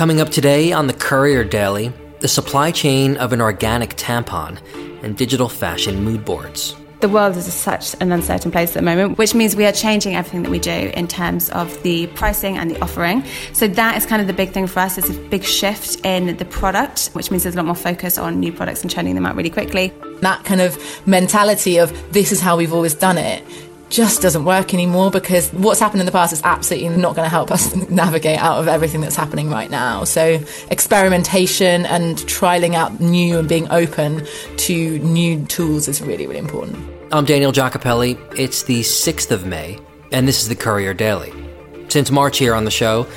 Coming up today on the Courier Daily, the supply chain of an organic tampon and digital fashion mood boards. The world is such an uncertain place at the moment, which means we are changing everything that we do in terms of the pricing and the offering. So that is kind of the big thing for us. It's a big shift in the product, which means there's a lot more focus on new products and churning them out really quickly. That kind of mentality of this is how we've always done it just doesn't work anymore because what's happened in the past is absolutely not going to help us navigate out of everything that's happening right now. So, experimentation and trialing out new and being open to new tools is really, really important. I'm Daniel Giacopelli. It's the 6th of May, and this is the Courier Daily. Since March here on the show,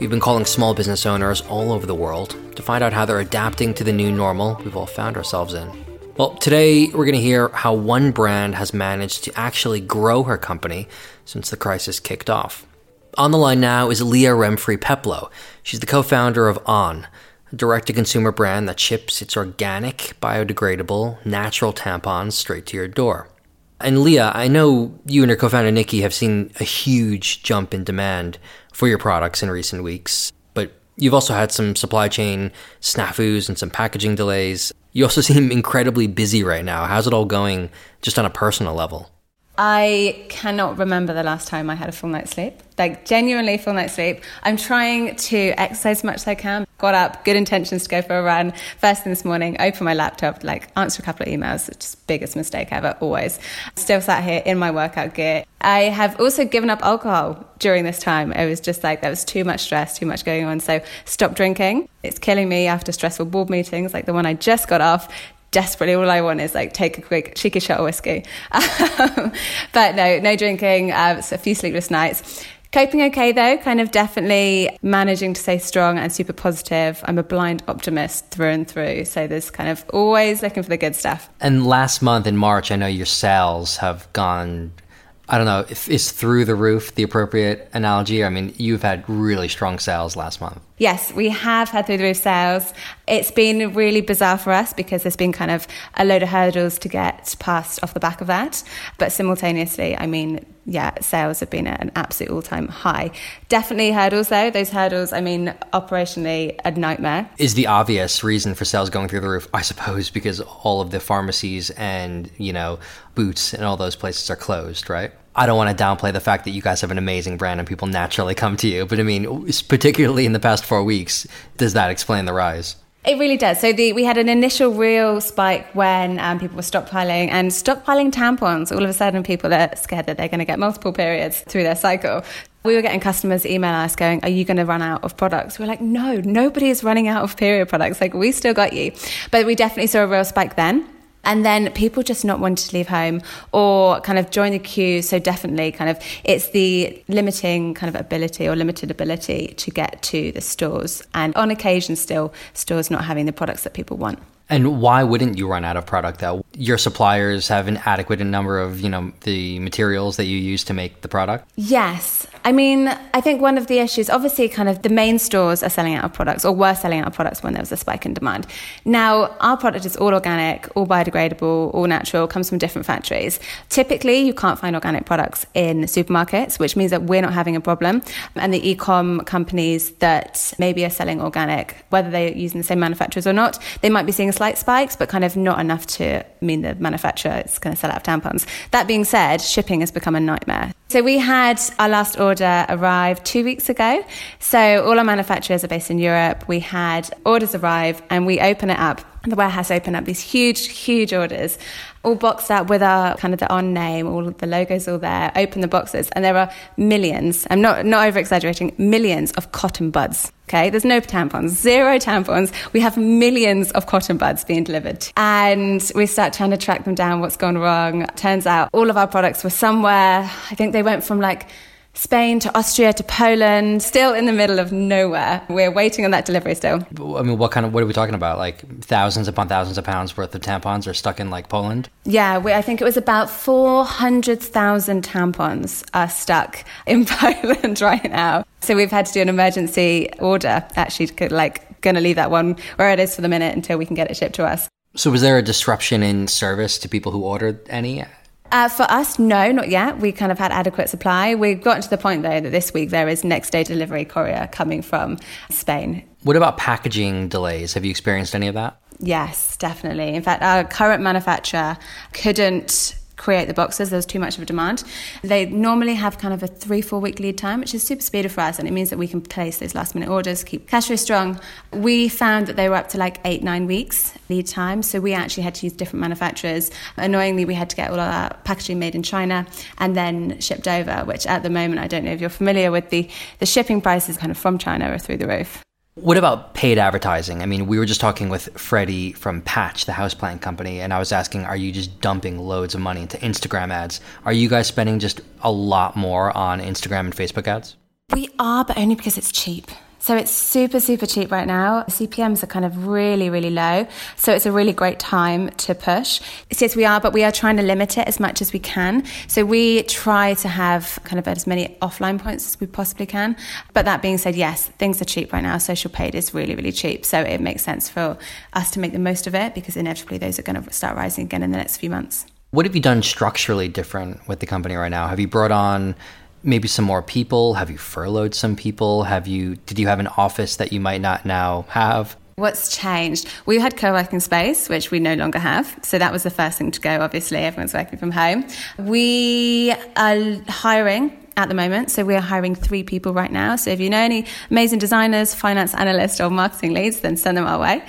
we've been calling small business owners all over the world to find out how they're adapting to the new normal we've all found ourselves in. Well, today we're going to hear how one brand has managed to actually grow her company since the crisis kicked off. Ohne the line now is Leah Remfry Peplow. She's the co founder of On, a direct to consumer brand that ships its organic, biodegradable, natural tampons straight to your door. And Leah, I know you and your co founder Nikki have seen a huge jump in demand for your products in recent weeks, you've also had some supply chain snafus and some packaging delays. You also seem incredibly busy right now. How's it all going just on a personal level? I cannot remember the last time I had a full night's sleep. Like, genuinely full night's sleep. I'm trying to exercise as much as I can. Got up, good intentions to go for a run. First thing this morning, open my laptop, like, answer a couple of emails. Just biggest mistake ever, always. Still sat here in my workout gear. I have also given up alcohol during this time. It was just like, there was too much stress, too much going on. So, stop drinking. It's killing me after stressful board meetings, like the one I just got off desperately all I want is like take a quick cheeky shot of whiskey. Um, but no, no drinking. Uh, a few sleepless nights. Coping okay though, kind of definitely managing to stay strong and super positive. I'm a blind optimist through and through. So there's kind of always looking for the good stuff. And last month in March, I know your sales have gone I don't know if is through the roof the appropriate analogy. I mean, you've had really strong sales last month. Yes, we have had through the roof sales. It's been really bizarre for us because there's been kind of a load of hurdles to get past off the back of that. But simultaneously, I mean, yeah, sales have been at an absolute all time high. Definitely hurdles though. Those hurdles, I mean, operationally a nightmare. Is the obvious reason for sales going through the roof, I suppose, because all of the pharmacies and, you know, boots and all those places are closed, right? I don't want to downplay the fact that you guys have an amazing brand and people naturally come to you, but I mean, particularly in the past four weeks, does that explain the rise? It really does. So the, we had an initial real spike when um, people were stockpiling and stockpiling tampons. All of a sudden, people are scared that they're going to get multiple periods through their cycle. We were getting customers email us going, Are you going to run out of products? We're like, No, nobody is running out of period products. Like, we still got you. But we definitely saw a real spike then. And then people just not wanting to leave home or kind of join the queue. So definitely kind of it's the limiting kind of ability or limited ability to get to the stores. And on occasion still stores not having the products that people want. And why wouldn't you run out of product though? Your suppliers have an adequate number of, you know, the materials that you use to make the product? Yes. I mean, I think one of the issues, obviously, kind of the main stores are selling out of products or were selling out of products when there was a spike in demand. Now, our product is all organic, all biodegradable, all natural, comes from different factories. Typically, you can't find organic products in supermarkets, which means that we're not having a problem. And the e com companies that maybe are selling organic, whether they're using the same manufacturers or not, they might be seeing slight spikes, but kind of not enough to mean the manufacturer is going to sell out of tampons. That being said, shipping has become a nightmare. So we had our last order arrive two weeks ago. So all our manufacturers are based in Europe. We had orders arrive and we open it up. The warehouse open up these huge, huge orders, all boxed up with our kind of the on name, all the logos all there. Open the boxes, and there are millions. I'm not not over exaggerating. Millions of cotton buds. Okay, there's no tampons, zero tampons. We have millions of cotton buds being delivered, and we start trying to track them down. What's gone wrong? Turns out all of our products were somewhere. I think they went from like Spain to Austria to Poland, still in the middle of nowhere. We're waiting on that delivery still. I mean, what kind of what are we talking about? Like thousands upon thousands of pounds worth of tampons are stuck in like Poland? Yeah, we, I think it was about 400,000 tampons are stuck in Poland right now. So we've had to do an emergency order, actually, like going to leave that one where it is for the minute until we can get it shipped to us. So was there a disruption in service to people who ordered any? Uh, for us, no, not yet. We kind of had adequate supply. We've gotten to the point, though, that this week there is next day delivery courier coming from Spain. What about packaging delays? Have you experienced any of that? Yes, definitely. In fact, our current manufacturer couldn't create the boxes. There's too much of a demand. They normally have kind of a three, four week lead time, which is super speedy for us. And it means that we can place those last minute orders, keep cash flow strong. We found that they were up to like eight, nine weeks lead time. So we actually had to use different manufacturers. Annoyingly, we had to get all our packaging made in China and then shipped over, which at the moment, I don't know if you're familiar with the, the shipping prices kind of from China are through the roof. What about paid advertising? I mean, we were just talking with Freddie from Patch, the houseplant company, and I was asking, are you just dumping loads of money into Instagram ads? Are you guys spending just a lot more on Instagram and Facebook ads? We are, but only because it's cheap. So it's super, super cheap right now. CPMs are kind of really, really low. So it's a really great time to push. Yes, we are, but we are trying to limit it as much as we can. So we try to have kind of as many offline points as we possibly can. But that being said, yes, things are cheap right now. Social paid is really, really cheap. So it makes sense for us to make the most of it because inevitably those are going to start rising again in the next few months. What have you done structurally different with the company right now? Have you brought on maybe some more people? Have you furloughed some people? Have you did you have an office that you might not now have? What's changed? We had co working space, which we no longer have. So that was the first thing to go, obviously. Everyone's working from home. We are hiring at the moment. So we are hiring three people right now. So if you know any amazing designers, finance analysts, or marketing leads, then send them our way.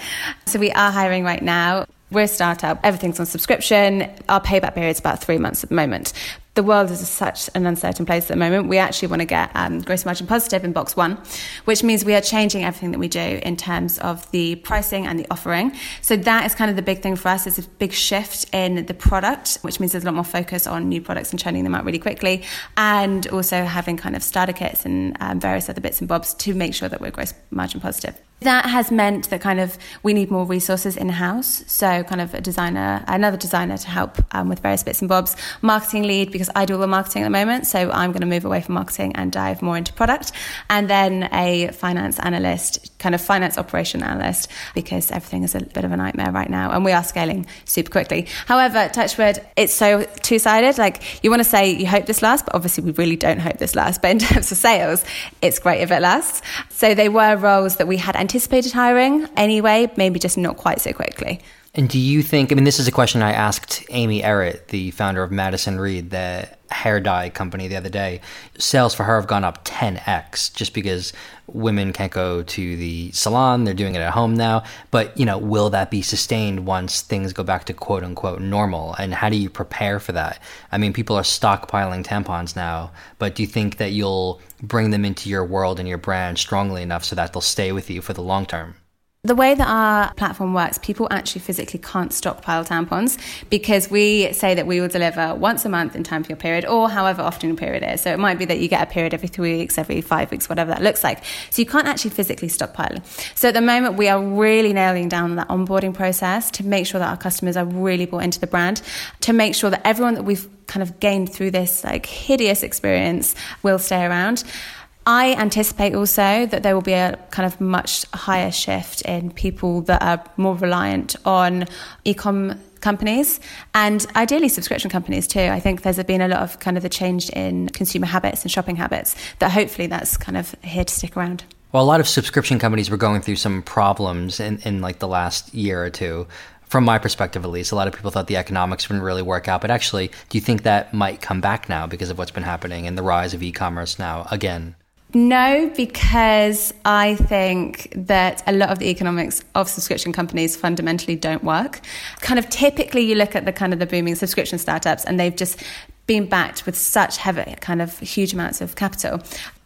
So we are hiring right now. We're a startup. Everything's on subscription. Our payback period is about three months at the moment the world is such an uncertain place at the moment. We actually want to get um, gross margin positive in box one, which means we are changing everything that we do in terms of the pricing and the offering. So that is kind of the big thing for us. It's a big shift in the product, which means there's a lot more focus on new products and churning them out really quickly, and also having kind of starter kits and um, various other bits and bobs to make sure that we're gross margin positive. That has meant that kind of we need more resources in house. So kind of a designer, another designer to help um, with various bits and bobs, marketing lead because I do all the marketing at the moment. So I'm going to move away from marketing and dive more into product, and then a finance analyst, kind of finance operation analyst because everything is a bit of a nightmare right now, and we are scaling super quickly. However, Touchwood, it's so two sided. Like you want to say you hope this lasts, but obviously we really don't hope this lasts. But in terms of sales, it's great if it lasts. So they were roles that we had anticipated hiring anyway, maybe just not quite so quickly. And do you think, I mean, this is a question I asked Amy Errett, the founder of Madison Reed, the hair dye company, the other day. Sales for her have gone up 10x just because women can't go to the salon. They're doing it at home now. But, you know, will that be sustained once things go back to quote unquote normal? And how do you prepare for that? I mean, people are stockpiling tampons now, but do you think that you'll bring them into your world and your brand strongly enough so that they'll stay with you for the long term? The way that our platform works, people actually physically can't stockpile tampons because we say that we will deliver once a month in time for your period or however often your period is. So it might be that you get a period every three weeks, every five weeks, whatever that looks like. So you can't actually physically stockpile. So at the moment, we are really nailing down that onboarding process to make sure that our customers are really bought into the brand, to make sure that everyone that we've kind of gained through this like hideous experience will stay around. I anticipate also that there will be a kind of much higher shift in people that are more reliant on e-com companies and ideally subscription companies too. I think there's been a lot of kind of the change in consumer habits and shopping habits that hopefully that's kind of here to stick around. Well, a lot of subscription companies were going through some problems in, in like the last year or two. From my perspective, at least, a lot of people thought the economics wouldn't really work out. But actually, do you think that might come back now because of what's been happening and the rise of e commerce now again? No, because I think that a lot of the economics of subscription companies fundamentally don't work. Kind of typically, you look at the kind of the booming subscription startups, and they've just been backed with such heavy, kind of huge amounts of capital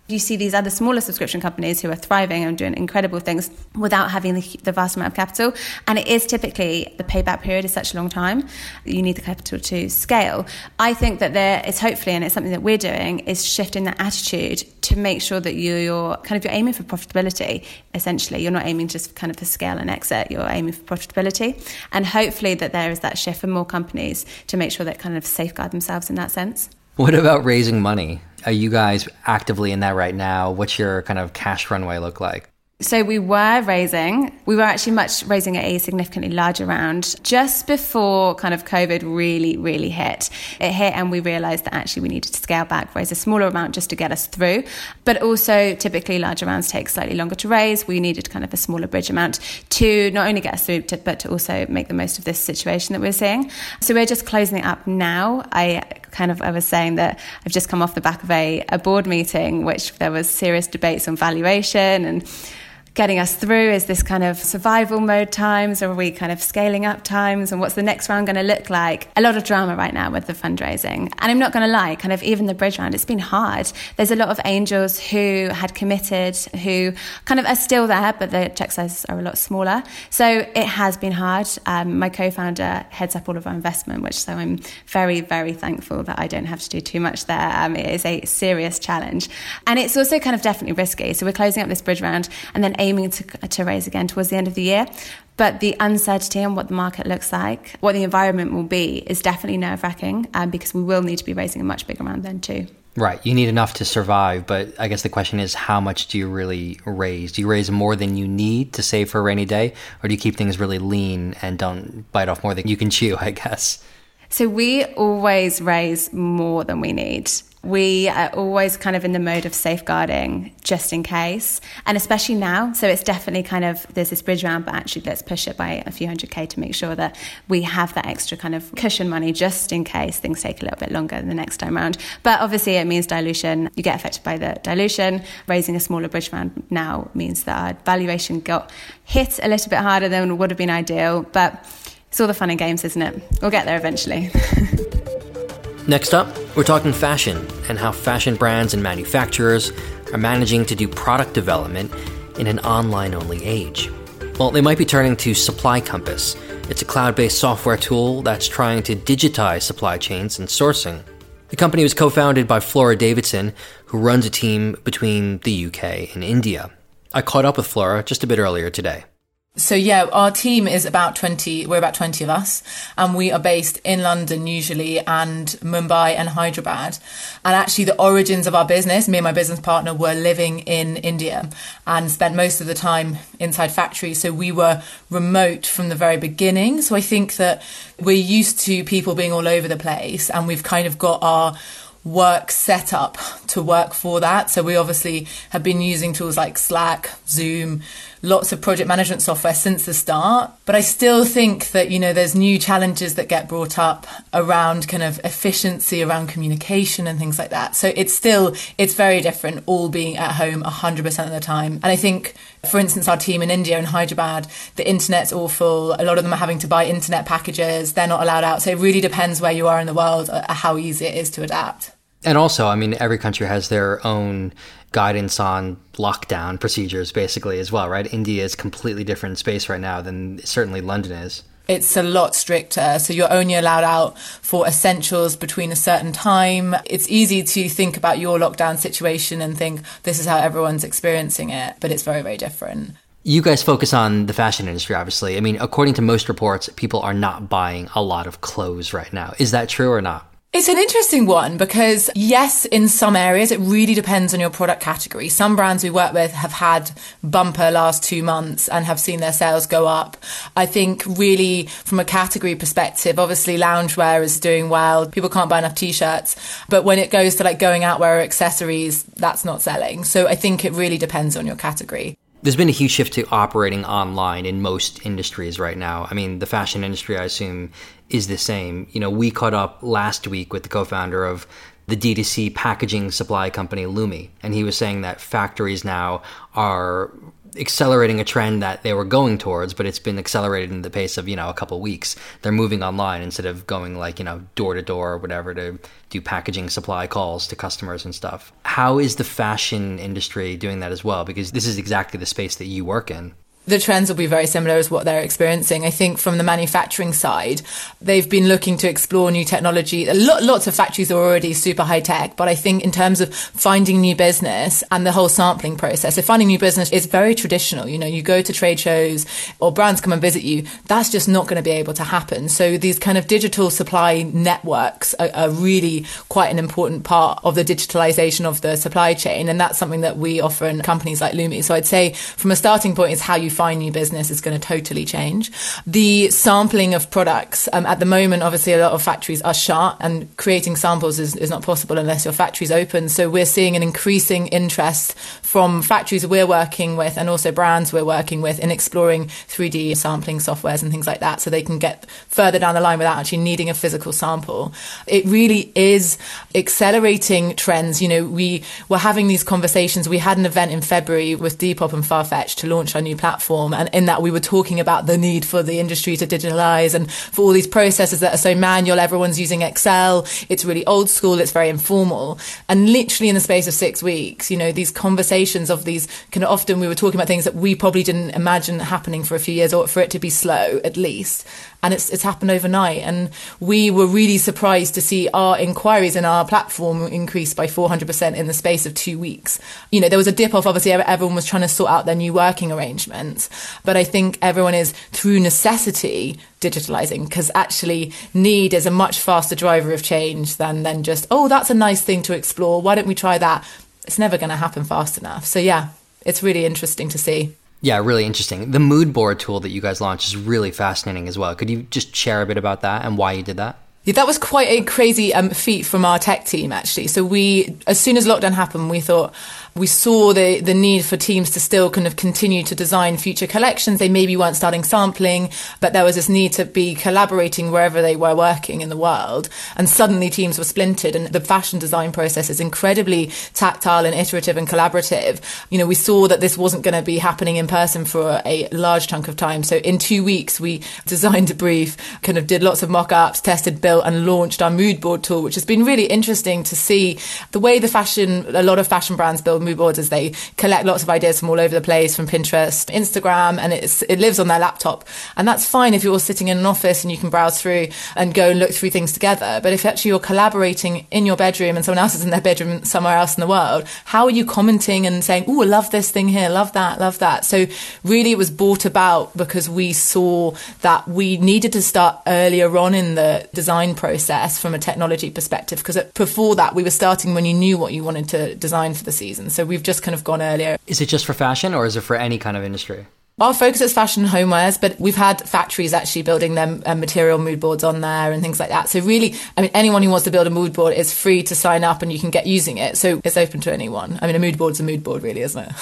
you see these other smaller subscription companies who are thriving and doing incredible things without having the, the, vast amount of capital. And it is typically the payback period is such a long time. You need the capital to scale. I think that there is hopefully, and it's something that we're doing, is shifting that attitude to make sure that you're kind of you're aiming for profitability. Essentially, you're not aiming just kind of for scale and exit. You're aiming for profitability, and hopefully that there is that shift for more companies to make sure that kind of safeguard themselves in that sense. What about raising money? Are you guys actively in that right now? What's your kind of cash runway look like? So we were raising, we were actually much raising at a significantly larger round just before kind of COVID really, really hit. It hit and we realized that actually we needed to scale back, raise a smaller amount just to get us through. But also typically larger rounds take slightly longer to raise. We needed kind of a smaller bridge amount to not only get us through, to, but to also make the most of this situation that we're seeing. So we're just closing it up now. I kind of I was saying that I've just come off the back of a, a board meeting, which there was serious debates on valuation and getting us through? Is this kind of survival mode times? Or are we kind of scaling up times? And what's the next round going to look like? A lot of drama right now with the fundraising. And I'm not going to lie, kind of even the bridge round, it's been hard. There's a lot of angels who had committed, who kind of are still there, but the check sizes are a lot smaller. So it has been hard. Um, my co founder heads up all of our investment, which so I'm very, very thankful that I don't have to do too much there. Um, it is a serious challenge. And it's also kind of definitely risky. So we're closing up this bridge round and then aiming to, to raise again towards the end of the year. But the uncertainty on what the market looks like, what the environment will be, is definitely nerve wracking um, because we will need to be raising a much bigger round then too. Right. You need enough to survive, but I guess the question is how much do you really raise? Do you raise more than you need to save for a rainy day, or do you keep things really lean and don't bite off more than you can chew, I guess? So we always raise more than we need we are always kind of in the mode of safeguarding just in case, and especially now. So it's definitely kind of there's this bridge round, but actually let's push it by a few hundred k to make sure that we have that extra kind of cushion money just in case things take a little bit longer the next time round. But obviously, it means dilution. You get affected by the dilution. Raising a smaller bridge round now means that our valuation got hit a little bit harder than would have been ideal, but. It's all the fun and games, isn't it? We'll get there eventually. Next up, we're talking fashion and how fashion brands and manufacturers are managing to do product development in an online only age. Well, they might be turning to Supply Compass. It's a cloud based software tool that's trying to digitize supply chains and sourcing. The company was co founded by Flora Davidson, who runs a team between the UK and India. I caught up with Flora just a bit earlier today. So yeah, our team is about 20, we're about 20 of us and we are based in London usually and Mumbai and Hyderabad. And actually the origins of our business, me and my business partner were living in India and spent most of the time inside factories. So we were remote from the very beginning. So I think that we're used to people being all over the place and we've kind of got our work set up to work for that. So we obviously have been using tools like Slack, Zoom, lots of project management software since the start. But I still think that, you know, there's new challenges that get brought up around kind of efficiency, around communication and things like that. So it's still, it's very different all being at home 100% of the time. And I think, for instance, our team in India and Hyderabad, the internet's awful. A lot of them are having to buy internet packages. They're not allowed out. So it really depends where you are in the world, uh, how easy it is to adapt. And also, I mean, every country has their own guidance on lockdown procedures, basically, as well, right? India is completely different space right now than certainly London is. It's a lot stricter. So you're only allowed out for essentials between a certain time. It's easy to think about your lockdown situation and think this is how everyone's experiencing it, but it's very, very different. You guys focus on the fashion industry, obviously. I mean, according to most reports, people are not buying a lot of clothes right now. Is that true or not? It's an interesting one because, yes, in some areas, it really depends on your product category. Some brands we work with have had bumper last two months and have seen their sales go up. I think, really, from a category perspective, obviously, loungewear is doing well. People can't buy enough t shirts. But when it goes to like going out wear accessories, that's not selling. So I think it really depends on your category. There's been a huge shift to operating online in most industries right now. I mean, the fashion industry, I assume, is the same. You know, we caught up last week with the co founder of the D2C packaging supply company Lumi, and he was saying that factories now are accelerating a trend that they were going towards, but it's been accelerated in the pace of, you know, a couple weeks. They're moving online instead of going like, you know, door to door or whatever to do packaging supply calls to customers and stuff. How is the fashion industry doing that as well? Because this is exactly the space that you work in. The trends will be very similar as what they're experiencing. I think from the manufacturing side, they've been looking to explore new technology. lots of factories are already super high tech, but I think in terms of finding new business and the whole sampling process, so finding new business is very traditional. You know, you go to trade shows or brands come and visit you. That's just not going to be able to happen. So these kind of digital supply networks are, are really quite an important part of the digitalization of the supply chain. And that's something that we offer in companies like Lumi. So I'd say from a starting point is how you find new business is going to totally change. The sampling of products, um, at the moment, obviously, a lot of factories are shut and creating samples is, is not possible unless your factory's open. So we're seeing an increasing interest from factories we're working with and also brands we're working with in exploring 3D sampling softwares and things like that so they can get further down the line without actually needing a physical sample. It really is accelerating trends. You know, we were having these conversations. We had an event in February with Depop and Farfetch to launch our new platform. And in that, we were talking about the need for the industry to digitalize and for all these processes that are so manual. Everyone's using Excel. It's really old school. It's very informal. And literally in the space of six weeks, you know, these conversations of these kind of often we were talking about things that we probably didn't imagine happening for a few years or for it to be slow at least and it's it's happened overnight. And we were really surprised to see our inquiries in our platform increase by 400% in the space of two weeks. You know, there was a dip off. Obviously, everyone was trying to sort out their new working arrangements, but I think everyone is through necessity digitalizing because actually need is a much faster driver of change than than just oh that's a nice thing to explore. Why don't we try that? It's never going to happen fast enough. So yeah, it's really interesting to see. Yeah, really interesting. The mood board tool that you guys launched is really fascinating as well. Could you just share a bit about that and why you did that? Yeah, that was quite a crazy um, feat from our tech team, actually. So we, as soon as lockdown happened, we thought, we saw the, the need for teams to still kind of continue to design future collections. They maybe weren't starting sampling, but there was this need to be collaborating wherever they were working in the world. And suddenly teams were splintered and the fashion design process is incredibly tactile and iterative and collaborative. You know, we saw that this wasn't going to be happening in person for a large chunk of time. So in two weeks, we designed a brief, kind of did lots of mock-ups, tested, built and launched our mood board tool, which has been really interesting to see the way the fashion, a lot of fashion brands build mood boards as they collect lots of ideas from all over the place, from Pinterest, Instagram, and it's it lives on their laptop. And that's fine if you're sitting in an office and you can browse through and go and look through things together. But if actually you're collaborating in your bedroom and someone else is in their bedroom somewhere else in the world, how are you commenting and saying, "Oh, I love this thing here, love that, love that"? So really, it was brought about because we saw that we needed to start earlier on in the design process from a technology perspective because before that we were starting when you knew what you wanted to design for the season. So we've just kind of gone earlier. Is it just for fashion or is it for any kind of industry? Our focus is fashion and homewares, but we've had factories actually building their uh, material mood boards on there and things like that. So really, I mean, anyone who wants to build a mood board is free to sign up and you can get using it. So it's open to anyone. I mean, a mood board's a mood board, really, isn't it?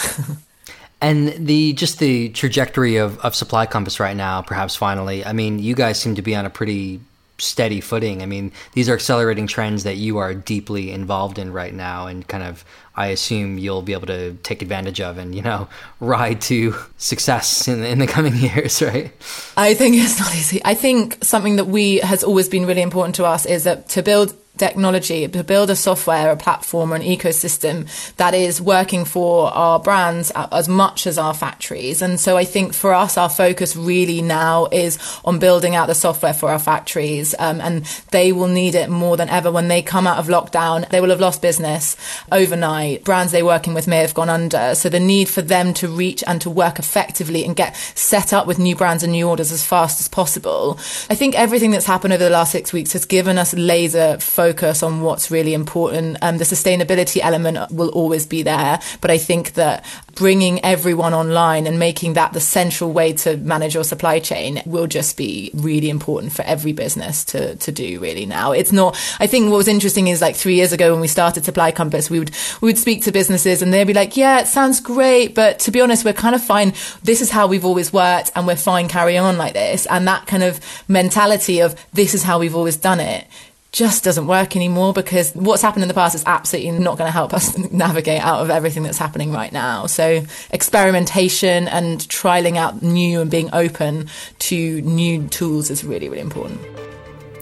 and the just the trajectory of, of supply compass right now, perhaps finally. I mean, you guys seem to be on a pretty steady footing. I mean, these are accelerating trends that you are deeply involved in right now, and kind of, I assume you'll be able to take advantage of and, you know, ride to success in, in the coming years, right? I think it's not easy. I think something that we has always been really important to us is that to build technology to build a software, a platform, or an ecosystem that is working for our brands as much as our factories. And so I think for us, our focus really now is on building out the software for our factories. Um, and they will need it more than ever when they come out of lockdown. They will have lost business overnight. Brands they're working with may have gone under. So the need for them to reach and to work effectively and get set up with new brands and new orders as fast as possible. I think everything that's happened over the last six weeks has given us laser focus focus on what's really important. Um, the sustainability element will always be there, but I think that bringing everyone online and making that the central way to manage your supply chain will just be really important for every business to, to do really now. It's not, I think what was interesting is like three years ago when we started Supply Compass, we would, we would speak to businesses and they'd be like, yeah, it sounds great, but to be honest, we're kind of fine. This is how we've always worked and we're fine carrying on like this. And that kind of mentality of this is how we've always done it just doesn't work anymore because what's happened in the past is absolutely not going to help us navigate out of everything that's happening right now. So experimentation and trialing out new and being open to new tools is really, really important.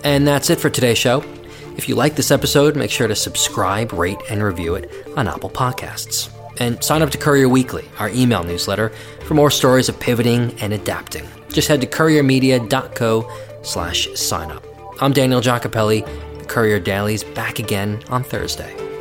And that's it for today's show. If you like this episode, make sure to subscribe, rate, and review it on Apple Podcasts. And sign up to Courier Weekly, our email newsletter, for more stories of pivoting and adapting. Just head to couriermedia.co slash sign up. I'm Daniel Giacopelli, the Courier Daily's back again on Thursday.